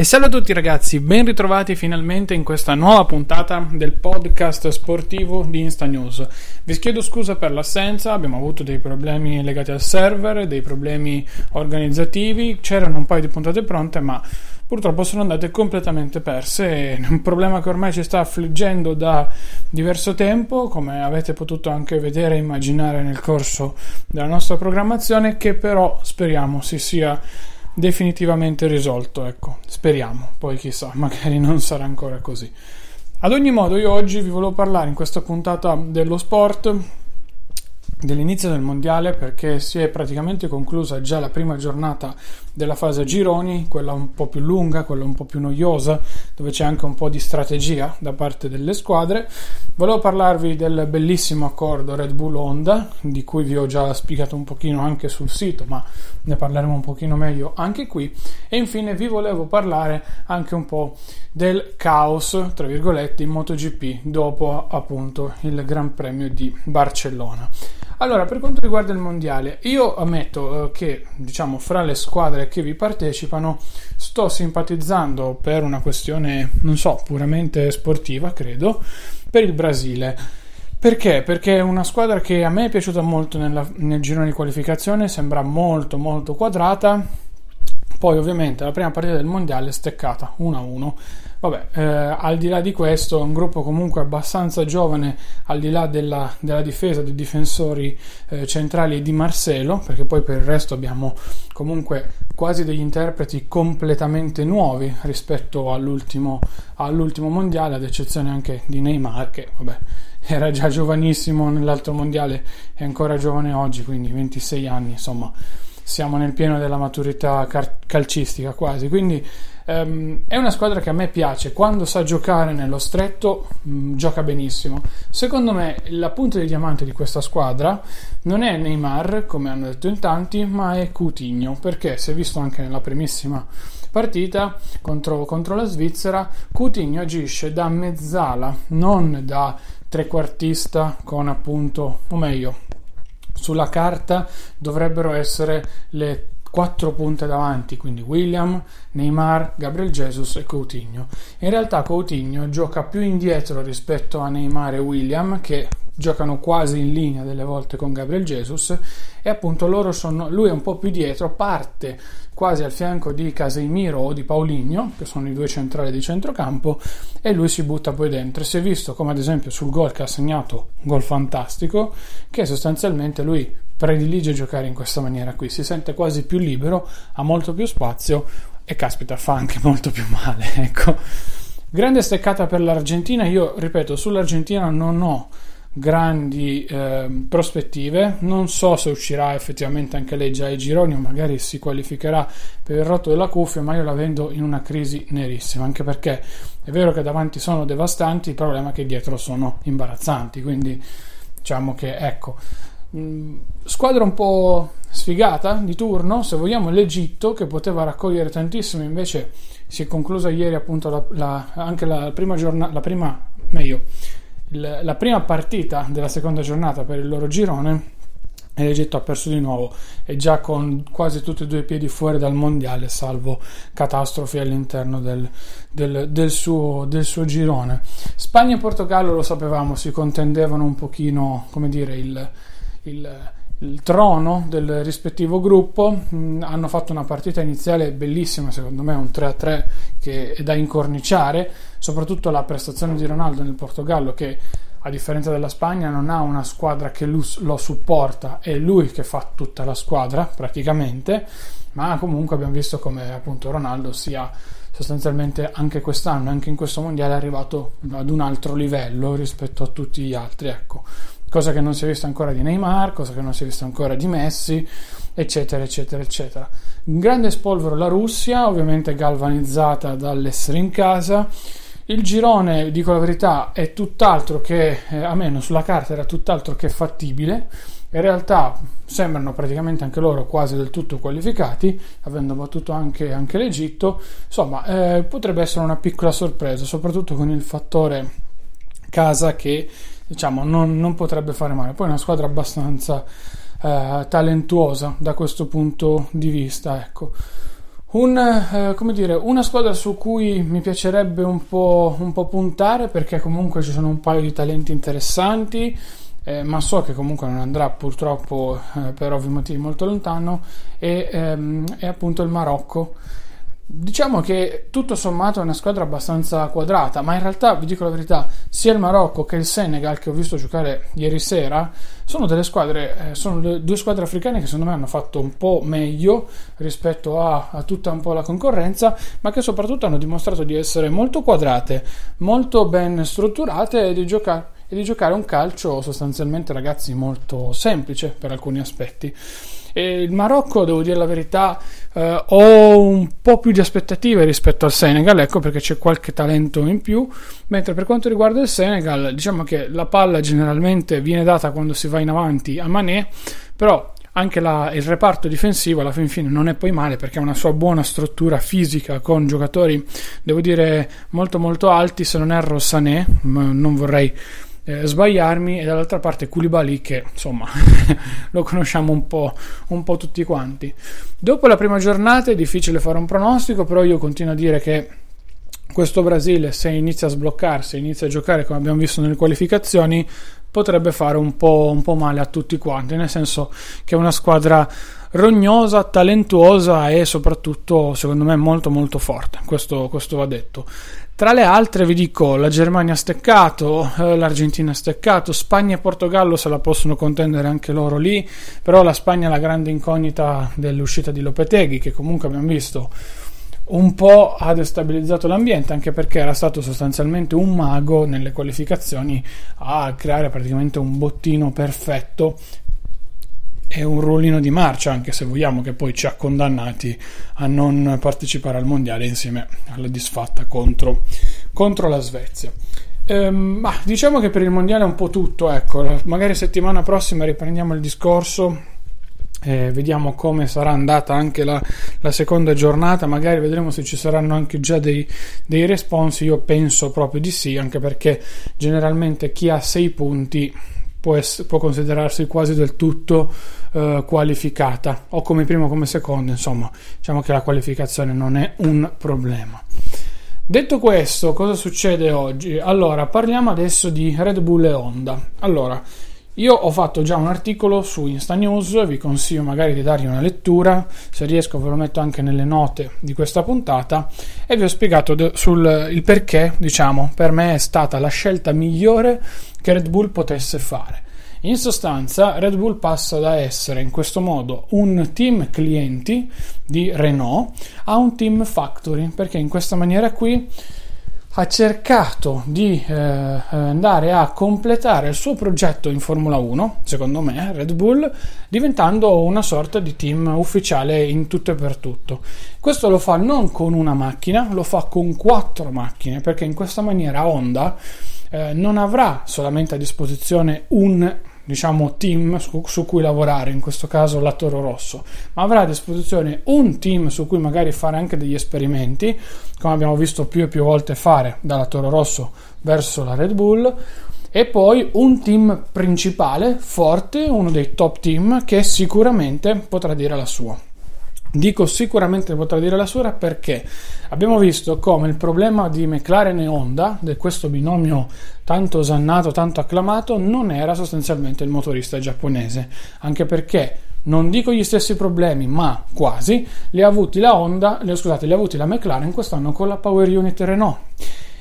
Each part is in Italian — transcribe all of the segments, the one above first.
E salve a tutti ragazzi, ben ritrovati finalmente in questa nuova puntata del podcast sportivo di Insta News. Vi chiedo scusa per l'assenza, abbiamo avuto dei problemi legati al server, dei problemi organizzativi, c'erano un paio di puntate pronte ma purtroppo sono andate completamente perse. È un problema che ormai ci sta affliggendo da diverso tempo, come avete potuto anche vedere e immaginare nel corso della nostra programmazione, che però speriamo si sia definitivamente risolto, ecco, speriamo, poi chissà, magari non sarà ancora così. Ad ogni modo, io oggi vi volevo parlare in questa puntata dello sport dell'inizio del mondiale perché si è praticamente conclusa già la prima giornata della fase a gironi, quella un po' più lunga, quella un po' più noiosa, dove c'è anche un po' di strategia da parte delle squadre. Volevo parlarvi del bellissimo accordo Red Bull Honda, di cui vi ho già spiegato un pochino anche sul sito, ma ne parleremo un pochino meglio anche qui. E infine vi volevo parlare anche un po' del caos, tra virgolette, in MotoGP dopo appunto il Gran Premio di Barcellona. Allora, per quanto riguarda il mondiale, io ammetto eh, che, diciamo, fra le squadre che vi partecipano, sto simpatizzando per una questione, non so, puramente sportiva, credo, per il Brasile. Perché? Perché è una squadra che a me è piaciuta molto nella, nel girone di qualificazione, sembra molto molto quadrata. Poi ovviamente la prima partita del mondiale è steccata 1-1 Vabbè, eh, al di là di questo, è un gruppo comunque abbastanza giovane, al di là della, della difesa dei difensori eh, centrali di Marcelo, perché poi per il resto abbiamo comunque quasi degli interpreti completamente nuovi rispetto all'ultimo, all'ultimo mondiale, ad eccezione anche di Neymar, che vabbè, era già giovanissimo nell'altro mondiale e ancora giovane oggi, quindi 26 anni, insomma, siamo nel pieno della maturità calcistica quasi, quindi Um, è una squadra che a me piace, quando sa giocare nello stretto um, gioca benissimo. Secondo me la punta di diamante di questa squadra non è Neymar, come hanno detto in tanti, ma è Coutinho, perché si è visto anche nella primissima partita contro, contro la Svizzera, Coutinho agisce da mezzala, non da trequartista con appunto, o meglio, sulla carta dovrebbero essere le quattro punte davanti, quindi William, Neymar, Gabriel Jesus e Coutinho. In realtà Coutinho gioca più indietro rispetto a Neymar e William che giocano quasi in linea delle volte con Gabriel Jesus e appunto loro sono lui è un po' più dietro, parte quasi al fianco di Casemiro o di Paulinho, che sono i due centrali di centrocampo, e lui si butta poi dentro. Si è visto come ad esempio sul gol che ha segnato, un gol fantastico, che sostanzialmente lui predilige giocare in questa maniera qui, si sente quasi più libero, ha molto più spazio e caspita fa anche molto più male, ecco. Grande steccata per l'Argentina, io ripeto, sull'Argentina non ho grandi eh, prospettive, non so se uscirà effettivamente anche lei già ai gironi o magari si qualificherà per il rotto della cuffia, ma io la vendo in una crisi nerissima, anche perché è vero che davanti sono devastanti, il problema è che dietro sono imbarazzanti, quindi diciamo che ecco Mm, squadra un po' sfigata di turno, se vogliamo l'Egitto che poteva raccogliere tantissimo, invece si è conclusa ieri appunto la, la, anche la prima giornata, la prima, meglio, il, la prima partita della seconda giornata per il loro girone e l'Egitto ha perso di nuovo e già con quasi tutti e due i piedi fuori dal mondiale, salvo catastrofi all'interno del, del, del, suo, del, suo, girone. Spagna e Portogallo lo sapevamo, si contendevano un pochino, come dire, il, il, il trono del rispettivo gruppo. Mm, hanno fatto una partita iniziale bellissima, secondo me, un 3-3 che è da incorniciare, soprattutto la prestazione di Ronaldo nel Portogallo che a differenza della Spagna, non ha una squadra che lo supporta, è lui che fa tutta la squadra praticamente, ma comunque abbiamo visto come appunto Ronaldo sia sostanzialmente anche quest'anno, anche in questo mondiale, arrivato ad un altro livello rispetto a tutti gli altri, ecco. Cosa che non si è vista ancora di Neymar, cosa che non si è vista ancora di Messi, eccetera, eccetera, eccetera. Un grande spolvero la Russia, ovviamente galvanizzata dall'essere in casa il girone, dico la verità, è tutt'altro che, eh, a meno sulla carta era tutt'altro che fattibile. In realtà sembrano praticamente anche loro quasi del tutto qualificati, avendo battuto anche, anche l'Egitto. Insomma, eh, potrebbe essere una piccola sorpresa, soprattutto con il fattore casa che diciamo non, non potrebbe fare male. Poi è una squadra abbastanza eh, talentuosa da questo punto di vista. Ecco. Un, eh, come dire, una squadra su cui mi piacerebbe un po', un po', puntare perché comunque ci sono un paio di talenti interessanti, eh, ma so che comunque non andrà purtroppo eh, per ovvi motivi molto lontano, e, ehm, è appunto il Marocco. Diciamo che tutto sommato è una squadra abbastanza quadrata, ma in realtà vi dico la verità, sia il Marocco che il Senegal che ho visto giocare ieri sera sono delle squadre, eh, sono due squadre africane che secondo me hanno fatto un po' meglio rispetto a, a, tutta un po' la concorrenza, ma che soprattutto hanno dimostrato di essere molto quadrate, molto ben strutturate e di giocare e di giocare un calcio sostanzialmente ragazzi molto semplice per alcuni aspetti. E il Marocco, devo dire la verità, eh, ho un po' più di aspettative rispetto al Senegal, ecco perché c'è qualche talento in più, mentre per quanto riguarda il Senegal, diciamo che la palla generalmente viene data quando si va in avanti a Mané, però anche la, il reparto difensivo alla fin fine non è poi male perché ha una sua buona struttura fisica con giocatori, devo dire, molto molto alti, se non erro Sané, non vorrei eh, sbagliarmi e dall'altra parte Koulibaly che insomma lo conosciamo un po', un po' tutti quanti. Dopo la prima giornata è difficile fare un pronostico, però io continuo a dire che questo Brasile se inizia a sbloccarsi, inizia a giocare come abbiamo visto nelle qualificazioni, potrebbe fare un po', un po' male a tutti quanti, nel senso che è una squadra rognosa, talentuosa e soprattutto secondo me molto molto forte, questo, questo va detto. Tra le altre vi dico la Germania ha steccato, eh, l'Argentina ha steccato, Spagna e Portogallo se la possono contendere anche loro lì, però la Spagna è la grande incognita dell'uscita di Lopeteghi che comunque abbiamo visto un po' ha destabilizzato l'ambiente anche perché era stato sostanzialmente un mago nelle qualificazioni a creare praticamente un bottino perfetto è un ruolino di marcia, anche se vogliamo, che poi ci ha condannati a non partecipare al mondiale insieme alla disfatta contro, contro la Svezia. Ehm, ma diciamo che per il mondiale è un po' tutto, ecco, magari settimana prossima riprendiamo il discorso. Eh, vediamo come sarà andata anche la, la, seconda giornata, magari vedremo se ci saranno anche già dei, dei responsi. Io penso proprio di sì, anche perché generalmente chi ha 6 punti può, ess- può considerarsi quasi del tutto eh, qualificata o come primo o come secondo, insomma, diciamo che la qualificazione non è un problema. Detto questo, cosa succede oggi? Allora, parliamo adesso di Red Bull e Honda. Allora, io ho fatto già un articolo su Insta News, vi consiglio magari di dargli una lettura, se riesco ve lo metto anche nelle note di questa puntata e vi ho spiegato de- sul il perché, diciamo, per me è stata la scelta migliore che Red Bull potesse fare. In sostanza, Red Bull passa da essere in questo modo un team clienti di Renault a un team factory, perché in questa maniera qui ha cercato di eh, andare a completare il suo progetto in Formula 1, secondo me, Red Bull, diventando una sorta di team ufficiale in tutto e per tutto. Questo lo fa non con una macchina, lo fa con quattro macchine, perché in questa maniera Honda eh, non avrà solamente a disposizione un diciamo team su, su, cui lavorare, in questo caso la Toro Rosso, ma avrà a disposizione un team su cui magari fare anche degli esperimenti, come abbiamo visto più e più volte fare dalla Toro Rosso verso la Red Bull, e poi un team principale, forte, uno dei top team che sicuramente potrà dire la sua. Dico sicuramente potrà dire la sua perché abbiamo visto come il problema di McLaren e Honda, di questo binomio tanto osannato, tanto acclamato, non era sostanzialmente il motorista giapponese, anche perché non dico gli stessi problemi, ma quasi li ha avuti la Honda, scusate, li ha avuti la McLaren quest'anno con la Power Unit Renault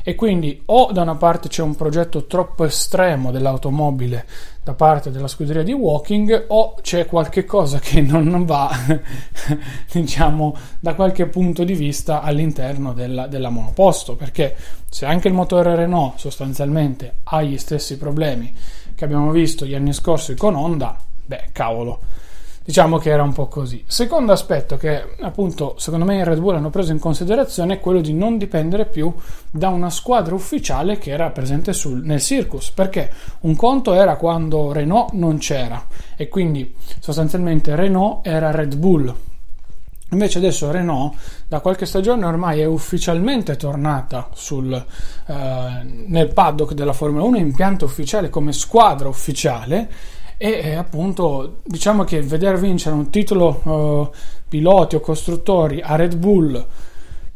e quindi o da una parte c'è un progetto troppo estremo dell'automobile da parte della scuderia di Walking o c'è qualche cosa che non, va diciamo da qualche punto di vista all'interno della, della monoposto. Perché se anche il motore Renault sostanzialmente ha gli stessi problemi che abbiamo visto gli anni scorsi con Honda beh cavolo Diciamo che era un po' così. Secondo aspetto che appunto secondo me i Red Bull hanno preso in considerazione è quello di non dipendere più da una squadra ufficiale che era presente sul, nel circus, perché un conto era quando Renault non c'era e quindi sostanzialmente Renault era Red Bull. Invece adesso Renault da qualche stagione ormai è ufficialmente tornata sul, eh, nel paddock della Formula 1, impianto ufficiale come squadra ufficiale e eh, appunto diciamo che vedere vincere un titolo uh, piloti o costruttori a Red Bull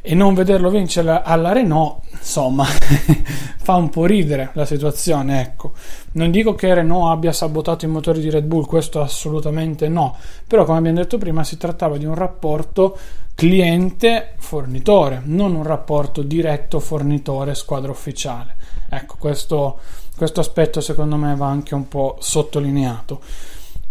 e non vederlo vincere alla Renault, insomma, fa un po' ridere la situazione, ecco. Non dico che Renault abbia sabotato i motori di Red Bull, questo assolutamente no, però come abbiamo detto prima si trattava di un rapporto cliente-fornitore, non un rapporto diretto fornitore-squadra ufficiale. Ecco, questo, questo aspetto secondo me va anche un po' sottolineato.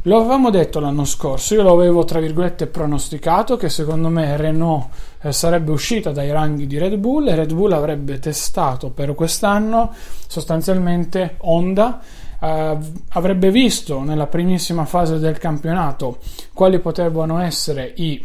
Lo avevamo detto l'anno scorso, io lo avevo tra virgolette pronosticato che secondo me Renault eh, sarebbe uscita dai ranghi di Red Bull e Red Bull avrebbe testato per quest'anno sostanzialmente Honda eh, avrebbe visto nella primissima fase del campionato quali potevano essere i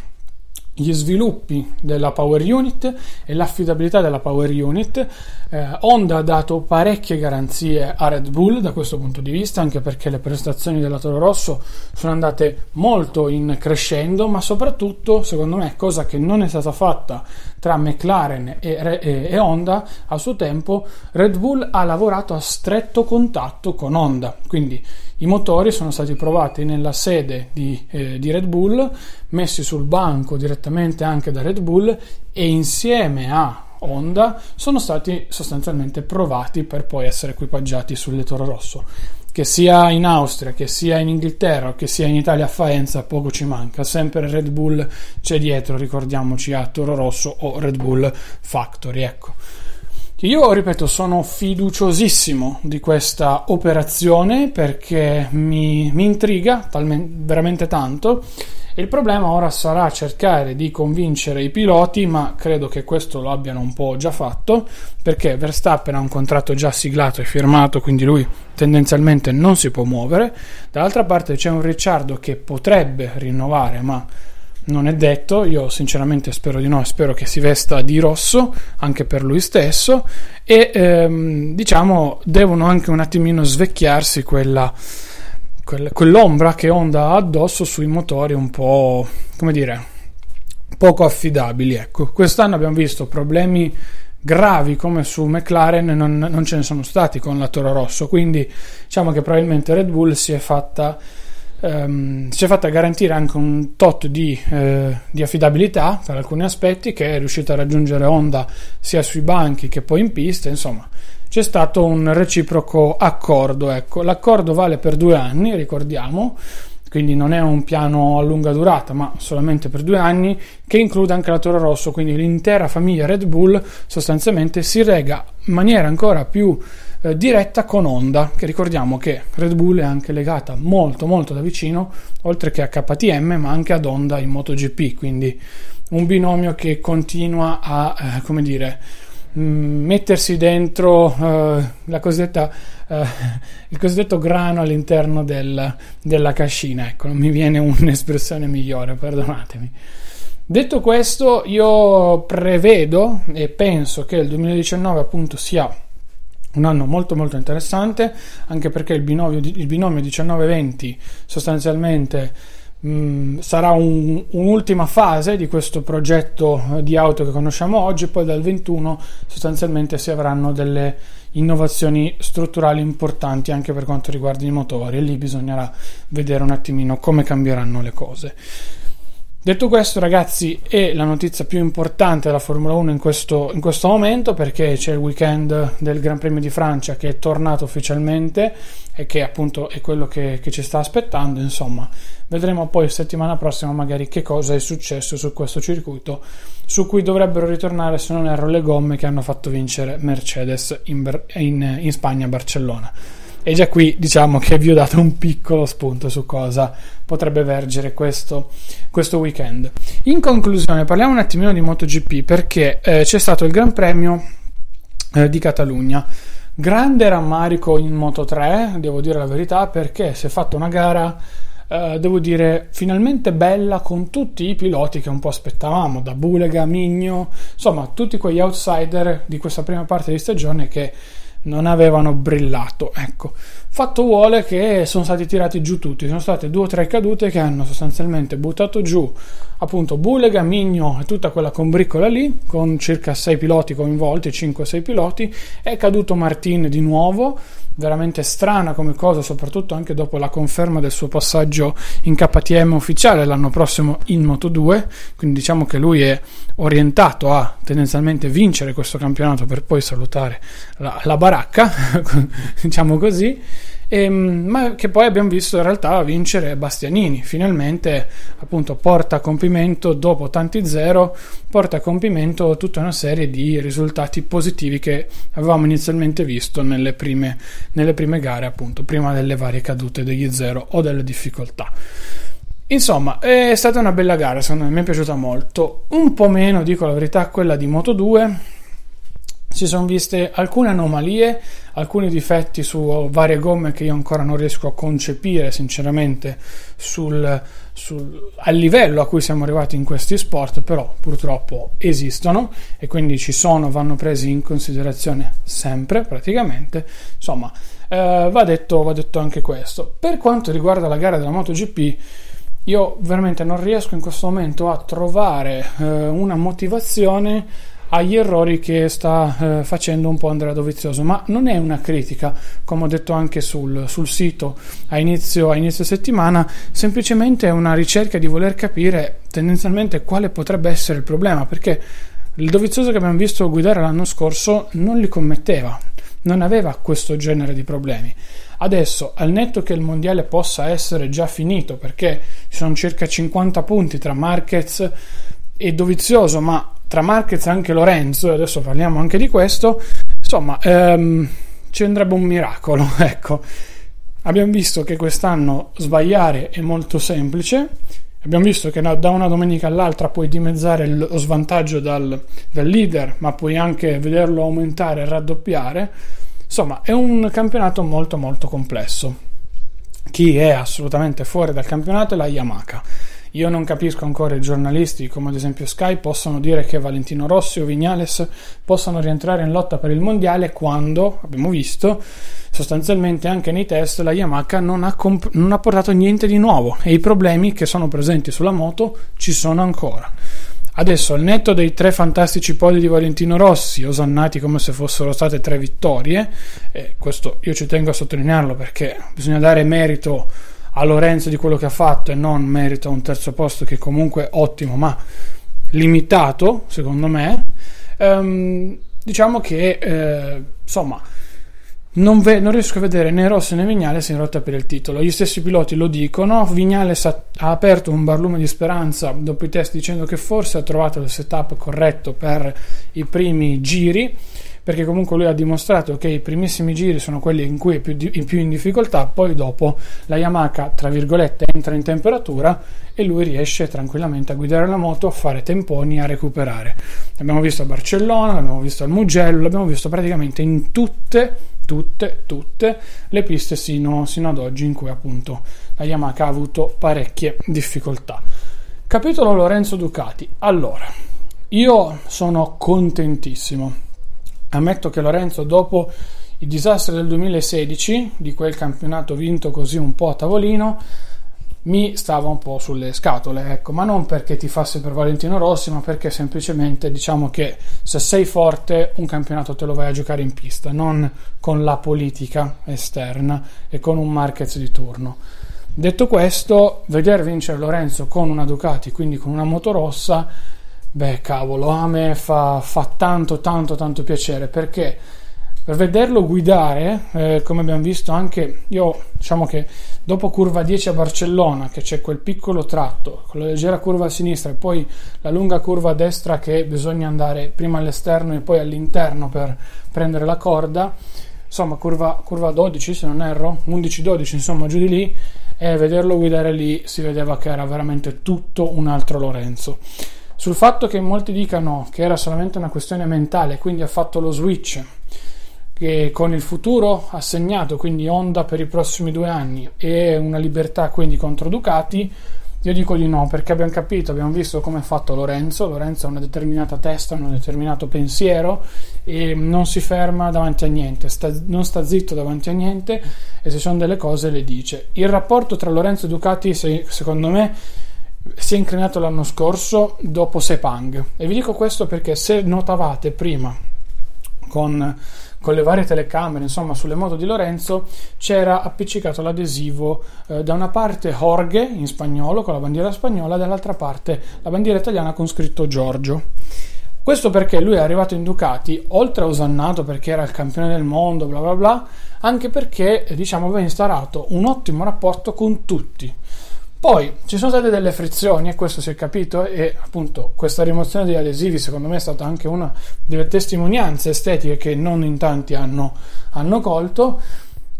gli sviluppi della Power Unit e l'affidabilità della Power Unit. Eh, Honda ha dato parecchie garanzie a Red Bull da questo punto di vista, anche perché le prestazioni della Toro Rosso sono andate molto in crescendo, ma soprattutto, secondo me, cosa che non è stata fatta tra McLaren e, e, e Honda a suo tempo, Red Bull ha lavorato a stretto contatto con Honda. Quindi i motori sono stati provati nella sede di, eh, di, Red Bull, messi sul banco direttamente anche da Red Bull e insieme a Honda sono stati sostanzialmente provati per poi essere equipaggiati sul Toro Rosso. Che sia in Austria, che sia in Inghilterra che sia in Italia a Faenza, poco ci manca. Sempre Red Bull c'è dietro, ricordiamoci a Toro Rosso o Red Bull Factory. Ecco. Io, ripeto, sono fiduciosissimo di questa operazione perché mi, mi intriga talmente, veramente tanto. Il problema ora sarà cercare di convincere i piloti, ma credo che questo lo abbiano un po' già fatto, perché Verstappen ha un contratto già siglato e firmato, quindi lui tendenzialmente non si può muovere. Dall'altra parte c'è un Ricciardo che potrebbe rinnovare, ma non è detto, io sinceramente spero di no spero che si vesta di rosso anche per lui stesso e ehm, diciamo devono anche un attimino svecchiarsi quella, quella, quell'ombra che Honda ha addosso sui motori un po' come dire poco affidabili ecco. Quest'anno abbiamo visto problemi gravi come su McLaren non, non ce ne sono stati con la Toro Rosso quindi diciamo che probabilmente Red Bull si è fatta ehm, si è fatta garantire anche un tot di, eh, di, affidabilità per alcuni aspetti che è riuscita a raggiungere Honda sia sui banchi che poi in pista, insomma c'è stato un reciproco accordo. Ecco. L'accordo vale per due anni, ricordiamo, quindi non è un piano a lunga durata, ma solamente per due anni, che include anche la Toro Rosso, quindi l'intera famiglia Red Bull sostanzialmente si rega in maniera ancora più eh, diretta con Honda, che ricordiamo che Red Bull è anche legata molto molto da vicino, oltre che a KTM, ma anche ad Honda in MotoGP, quindi un binomio che continua a, eh, come dire, mettersi dentro uh, la cosiddetta, uh, il cosiddetto grano all'interno del, della cascina. Ecco, non mi viene un'espressione migliore, perdonatemi. Detto questo, io prevedo e penso che il 2019 appunto sia un anno molto molto interessante anche perché il binomio, il binomio 19-20 sostanzialmente mm, sarà un, un'ultima fase di questo progetto di auto che conosciamo oggi poi dal 21 sostanzialmente si avranno delle innovazioni strutturali importanti anche per quanto riguarda i motori. E lì bisognerà vedere un attimino come cambieranno le cose Detto questo, ragazzi, è la notizia più importante della Formula 1 in questo, in questo, momento perché c'è il weekend del Gran Premio di Francia che è tornato ufficialmente e che appunto è quello che, che ci sta aspettando. Insomma, vedremo poi settimana prossima magari che cosa è successo su questo circuito su cui dovrebbero ritornare, se non erro, le gomme che hanno fatto vincere Mercedes in, in, in Spagna a Barcellona. E già qui diciamo che vi ho dato un piccolo spunto su cosa potrebbe vergere questo, questo weekend. In conclusione, parliamo un attimino di MotoGP perché eh, c'è stato il Gran Premio eh, di Catalogna. Grande rammarico in Moto 3, devo dire la verità, perché si è fatta una gara Uh, devo dire, finalmente bella con tutti i piloti che un po' aspettavamo, da Bulega, Migno, insomma, tutti quegli outsider di questa prima parte di stagione che non avevano brillato. Ecco, fatto vuole che sono stati tirati giù tutti, sono state due o tre cadute che hanno sostanzialmente buttato giù appunto Bulega, Migno e tutta quella combriccola lì, con circa 6 piloti coinvolti, 5-6 piloti, è caduto Martin di nuovo veramente strana come cosa, soprattutto anche dopo la conferma del suo passaggio in KTM ufficiale l'anno prossimo in Moto 2. Quindi diciamo che lui è orientato a tendenzialmente vincere questo campionato per poi salutare la, la baracca, diciamo così. Ehm, ma che poi abbiamo visto in realtà vincere Bastianini finalmente appunto porta a compimento dopo tanti zero porta a compimento tutta una serie di risultati positivi che avevamo inizialmente visto nelle prime, nelle prime gare appunto prima delle varie cadute degli zero o delle difficoltà Insomma, è stata una bella gara, secondo me mi è piaciuta molto. Un po' meno, dico la verità, quella di Moto 2, si sono viste alcune anomalie, alcuni difetti su varie gomme che io ancora non riesco a concepire sinceramente sul, sul, al livello a cui siamo arrivati in questi sport, però purtroppo esistono e quindi ci sono, vanno presi in considerazione sempre praticamente. Insomma, eh, va, detto, va detto anche questo. Per quanto riguarda la gara della MotoGP, io veramente non riesco in questo momento a trovare eh, una motivazione agli errori che sta eh, facendo un po' Andrea Dovizioso, ma non è una critica, come ho detto anche sul, sul sito a inizio, a inizio settimana, semplicemente è una ricerca di voler capire tendenzialmente quale potrebbe essere il problema, perché il Dovizioso che abbiamo visto guidare l'anno scorso non li commetteva, non aveva questo genere di problemi. Adesso, al netto che il mondiale possa essere già finito, perché ci sono circa 50 punti tra Marquez e Dovizioso, ma tra Marquez e anche Lorenzo, e adesso parliamo anche di questo, insomma, ehm, ci andrebbe un miracolo, ecco. Abbiamo visto che quest'anno sbagliare è molto semplice, abbiamo visto che da una domenica all'altra puoi dimezzare lo svantaggio dal, dal leader, ma puoi anche vederlo aumentare e raddoppiare. Insomma, è un campionato molto molto complesso. Chi è assolutamente fuori dal campionato è la Yamaha io non capisco ancora i giornalisti, come ad esempio Sky, possono dire che Valentino Rossi o Vignales possano rientrare in lotta per il mondiale quando, abbiamo visto, sostanzialmente anche nei test la Yamaha non ha, comp- non ha portato niente di nuovo e i problemi che sono presenti sulla moto ci sono ancora. Adesso, al netto dei tre fantastici podi di Valentino Rossi, osannati come se fossero state tre vittorie, eh, questo io ci tengo a sottolinearlo perché bisogna dare merito a Lorenzo di quello che ha fatto e non merita un terzo posto che comunque è ottimo ma limitato secondo me ehm, diciamo che eh, insomma non, ve- non, riesco a vedere né Rossi né Vignales in rotta per il titolo. Gli stessi piloti lo dicono. Vignales ha, ha, aperto un barlume di speranza dopo i test dicendo che forse ha trovato il setup corretto per i primi giri perché comunque lui ha dimostrato che i primissimi giri sono quelli in cui è più, di, più in difficoltà, poi dopo la Yamaha, tra virgolette, entra in temperatura e lui riesce tranquillamente a guidare la moto, a fare temponi, a recuperare. L'abbiamo visto a Barcellona, l'abbiamo visto al Mugello, l'abbiamo visto praticamente in tutte, tutte, tutte le piste sino, sino ad oggi in cui appunto la Yamaha ha avuto parecchie difficoltà. Capitolo Lorenzo Ducati. Allora, io sono contentissimo Ammetto che Lorenzo, dopo i disastri del 2016, di quel campionato vinto così un po' a tavolino, mi stava un po' sulle scatole, ecco, ma non perché ti fasse per Valentino Rossi, ma perché semplicemente diciamo che se sei forte un campionato te lo vai a giocare in pista, non con la politica esterna e con un Marquez di turno. Detto questo, vedere vincere Lorenzo con una Ducati, quindi con una moto rossa, beh cavolo, a me fa, fa tanto tanto tanto piacere perché per vederlo guidare, eh, come abbiamo visto anche io, diciamo che dopo curva 10 a Barcellona, che c'è quel piccolo tratto con la leggera curva a sinistra e poi la lunga curva a destra che bisogna andare prima all'esterno e poi all'interno per prendere la corda, insomma curva, curva 12 se non erro, 11-12 insomma giù di lì, e vederlo guidare lì si vedeva che era veramente tutto un altro Lorenzo. Sul fatto che molti dicano che era solamente una questione mentale, quindi ha fatto lo switch che con il futuro assegnato, quindi Honda per i prossimi due anni e una libertà quindi contro Ducati, io dico di no perché abbiamo capito, abbiamo visto come è fatto Lorenzo, Lorenzo ha una determinata testa, un determinato pensiero e non si ferma davanti a niente, sta, non sta zitto davanti a niente e se sono delle cose le dice. Il rapporto tra Lorenzo e Ducati secondo me si è inclinato l'anno scorso dopo Sepang e vi dico questo perché se notavate prima con, con, le varie telecamere, insomma, sulle moto di Lorenzo c'era appiccicato l'adesivo eh, da una parte Jorge in spagnolo con la bandiera spagnola, dall'altra parte la bandiera italiana con scritto Giorgio. Questo perché lui è arrivato in Ducati, oltre a osannato perché era il campione del mondo, bla bla bla, anche perché diciamo aveva instaurato un ottimo rapporto con tutti. Poi ci sono state delle frizioni e questo si è capito e appunto questa rimozione degli adesivi secondo me è stata anche una delle testimonianze estetiche che non in tanti hanno, hanno colto.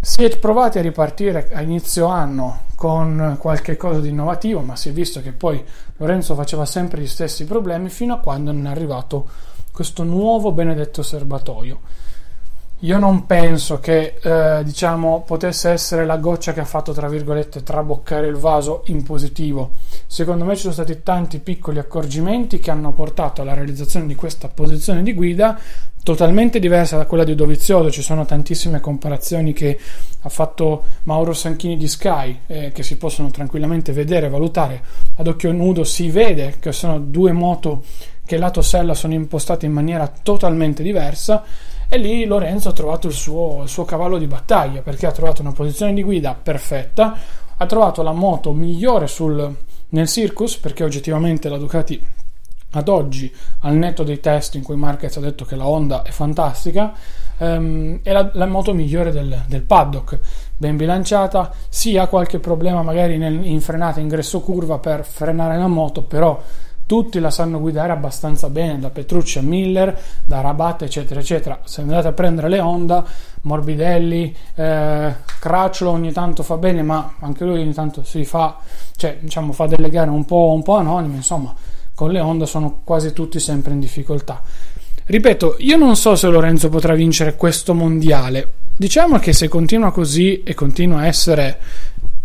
Si è provati a ripartire a inizio anno con qualche cosa di innovativo, ma si è visto che poi Lorenzo faceva sempre gli stessi problemi fino a quando non è arrivato questo nuovo benedetto serbatoio. Io non penso che eh, diciamo potesse essere la goccia che ha fatto tra virgolette traboccare il vaso in positivo. Secondo me ci sono stati tanti piccoli accorgimenti che hanno portato alla realizzazione di questa posizione di guida totalmente diversa da quella di Dovizioso. Ci sono tantissime comparazioni che ha fatto Mauro Sanchini di Sky eh, che si possono tranquillamente vedere e valutare. Ad occhio nudo si vede che sono due moto che lato sella sono impostate in maniera totalmente diversa e lì Lorenzo ha trovato il suo, il suo cavallo di battaglia perché ha trovato una posizione di guida perfetta, ha trovato la moto migliore sul, nel Circus perché oggettivamente la Ducati ad oggi, al netto dei test in cui Marquez ha detto che la Honda è fantastica, ehm, è la, la, moto migliore del, del, paddock, ben bilanciata, sì ha qualche problema magari nel, in frenata ingresso curva per frenare la moto, però tutti la sanno guidare abbastanza bene, da Petrucci a Miller, da Rabat, eccetera, eccetera. Se andate a prendere le Honda, Morbidelli, eh, Cracciolo ogni tanto fa bene, ma anche lui ogni tanto si fa, cioè, diciamo, fa delle gare un po', un po' anonime, insomma, con le Honda sono quasi tutti sempre in difficoltà. Ripeto, io non so se Lorenzo potrà vincere questo mondiale. Diciamo che se continua così e continua a essere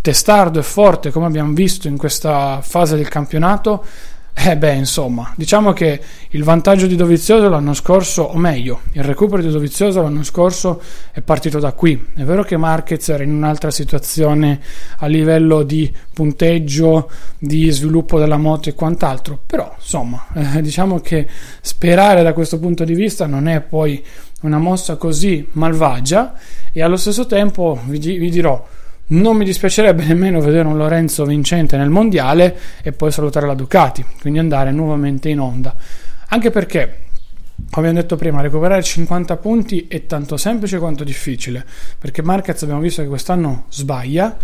testardo e forte come abbiamo visto in questa fase del campionato, eh beh, insomma, diciamo che il vantaggio di Dovizioso l'anno scorso, o meglio, il recupero di Dovizioso l'anno scorso è partito da qui. È vero che Marquez era in un'altra situazione a livello di punteggio, di sviluppo della moto e quant'altro, però insomma, eh, diciamo che sperare da questo punto di vista non è poi una mossa così malvagia e allo stesso tempo vi, vi dirò non mi dispiacerebbe nemmeno vedere un Lorenzo vincente nel mondiale e poi salutare la Ducati, quindi andare nuovamente in onda. Anche perché, come abbiamo detto prima, recuperare 50 punti è tanto semplice quanto difficile, perché Marquez abbiamo visto che quest'anno sbaglia.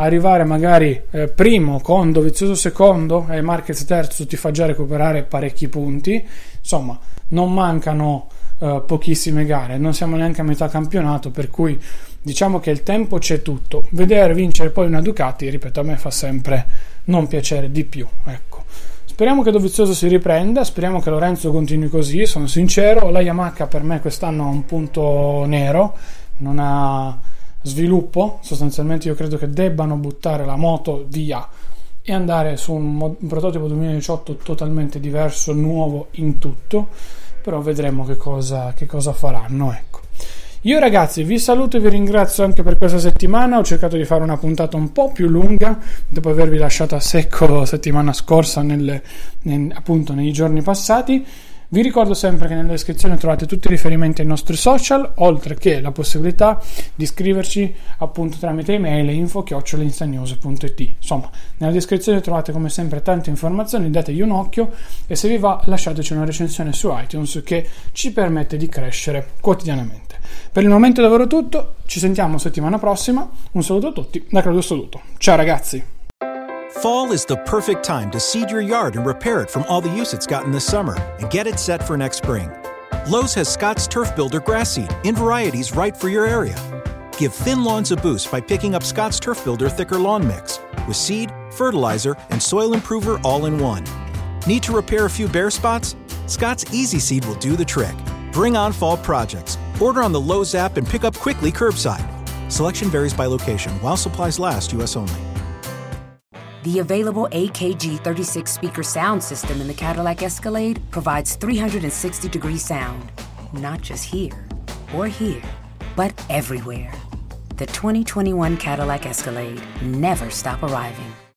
Arrivare magari eh, primo con Dovizioso secondo e Marquez terzo ti fa già recuperare parecchi punti. Insomma, non mancano uh, pochissime gare, non siamo neanche a metà campionato, per cui diciamo che il tempo c'è tutto. Vedere vincere poi una Ducati, ripeto, a me fa sempre non piacere di più. Ecco. Speriamo che Dovizioso si riprenda, speriamo che Lorenzo continui così, sono sincero, la Yamaha per me quest'anno ha un punto nero, non ha sviluppo, sostanzialmente io credo che debbano buttare la moto via e andare su un, mod- un prototipo 2018 totalmente diverso, nuovo in tutto però vedremo che cosa, che cosa faranno. Ecco. Io ragazzi vi saluto e vi ringrazio anche per questa settimana, ho cercato di fare una puntata un po' più lunga dopo avervi lasciato a secco settimana scorsa nelle, nel, appunto nei giorni passati. Vi ricordo sempre che nella descrizione trovate tutti i riferimenti ai nostri social, oltre che la possibilità di iscriverci appunto tramite email info-instanews.it. Insomma, nella descrizione trovate come sempre tante informazioni, dategli un occhio e se vi va lasciateci una recensione su iTunes che ci permette di crescere quotidianamente. Per il momento è davvero tutto, ci sentiamo settimana prossima, un saluto a tutti da Claudio Stoduto. Ciao ragazzi! Fall is the perfect time to seed your yard and repair it from all the use it's gotten this summer and get it set for next spring. Lowe's has Scott's Turf Builder grass seed in varieties right for your area. Give thin lawns a boost by picking up Scott's Turf Builder Thicker Lawn Mix with seed, fertilizer, and soil improver all in one. Need to repair a few bare spots? Scott's Easy Seed will do the trick. Bring on fall projects. Order on the Lowe's app and pick up quickly curbside. Selection varies by location while supplies last, U.S. only. The available AKG 36 speaker sound system in the Cadillac Escalade provides 360 degree sound, not just here or here, but everywhere. The 2021 Cadillac Escalade never stop arriving.